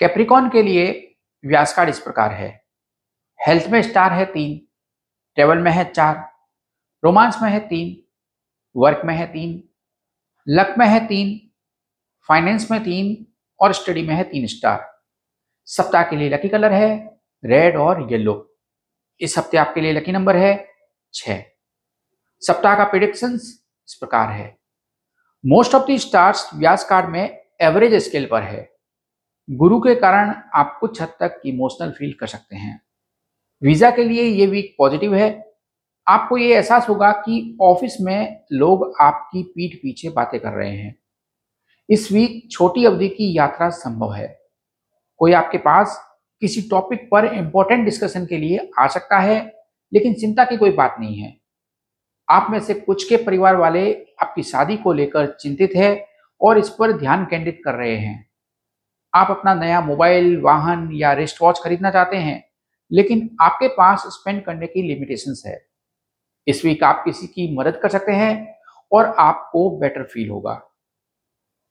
Capricorn के लिए व्यास card इस प्रकार है। हेल्थ में स्टार है तीन ट्रेवल में है चार रोमांस में है तीन वर्क में है तीन लक में है तीन फाइनेंस में तीन और स्टडी में है तीन स्टार सप्ताह के लिए लकी कलर है रेड और येलो इस हफ़्ते आपके लिए लकी नंबर है छ सप्ताह का प्रिडिक्शन इस प्रकार है। मोस्ट ऑफ़ द स्टार्स व्यास कार्ड में एवरेज स्केल पर है। गुरु के कारण आप कुछ हद तक इमोशनल फील कर सकते हैं। वीज़ा के लिए ये वीक पॉजिटिव है। आपको ये एहसास होगा कि ऑफ़िस में लोग आपकी पीठ पीछे बातें कर रहे हैं। इस वीक छोटी अवधि की यात्रा संभव है। कोई आपके पास किसी टॉपिक पर इंपॉर्टेंट डिस्कशन के लिए आ सकता है, लेकिन चिंता की कोई बात नहीं है। आप में से कुछ के परिवार वाले आपकी शादी को लेकर चिंतित है और इस पर ध्यान केंद्रित कर रहे हैं। आप अपना नया मोबाइल, वाहन या रिस्ट वॉच खरीदना चाहते हैं, लेकिन आपके पास स्पेंड करने की लिमिटेशन है। इस वीक आप किसी की मदद कर सकते हैं और आपको बेटर फील होगा।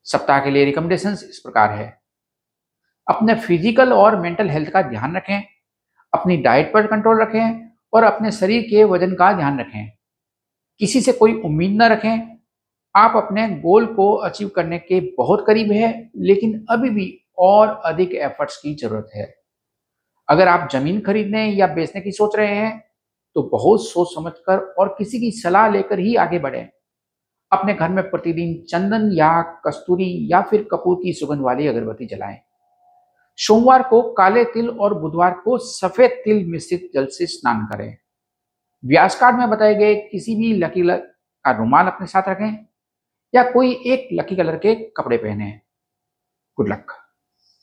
सप्ताह के लिए रिकमेंडेशन इस प्रकार है। अपने फ़िज़िकल और मेंटल हेल्थ का ध्यान रखें, अपनी डाइट पर कंट्रोल रखें और अपने शरीर के वज़न का ध्यान रखें। किसी से कोई उम्मीद न रखें, आप अपने गोल को अचीव करने के बहुत करीब है, लेकिन अभी भी और अधिक एफर्ट्स की ज़रूरत है। अगर आप ज़मीन खरीदने या बेचने की सोच रहे हैं तो बहुत सोच समझकर और किसी की सलाह लेकर ही आगे बढ़े। अपने घर में प्रतिदिन चंदन या कस्तूरी या फिर कपूर की सुगंध वाली अगरबत्ती जलाएँ। सोमवार को काले तिल और बुधवार को सफ़ेद तिल मिश्रित जल से स्नान करें। व्यास कार्ड में बताए गए किसी भी लकी कलर का रुमाल अपने साथ रखें या कोई एक लकी कलर के कपड़े पहने। Good luck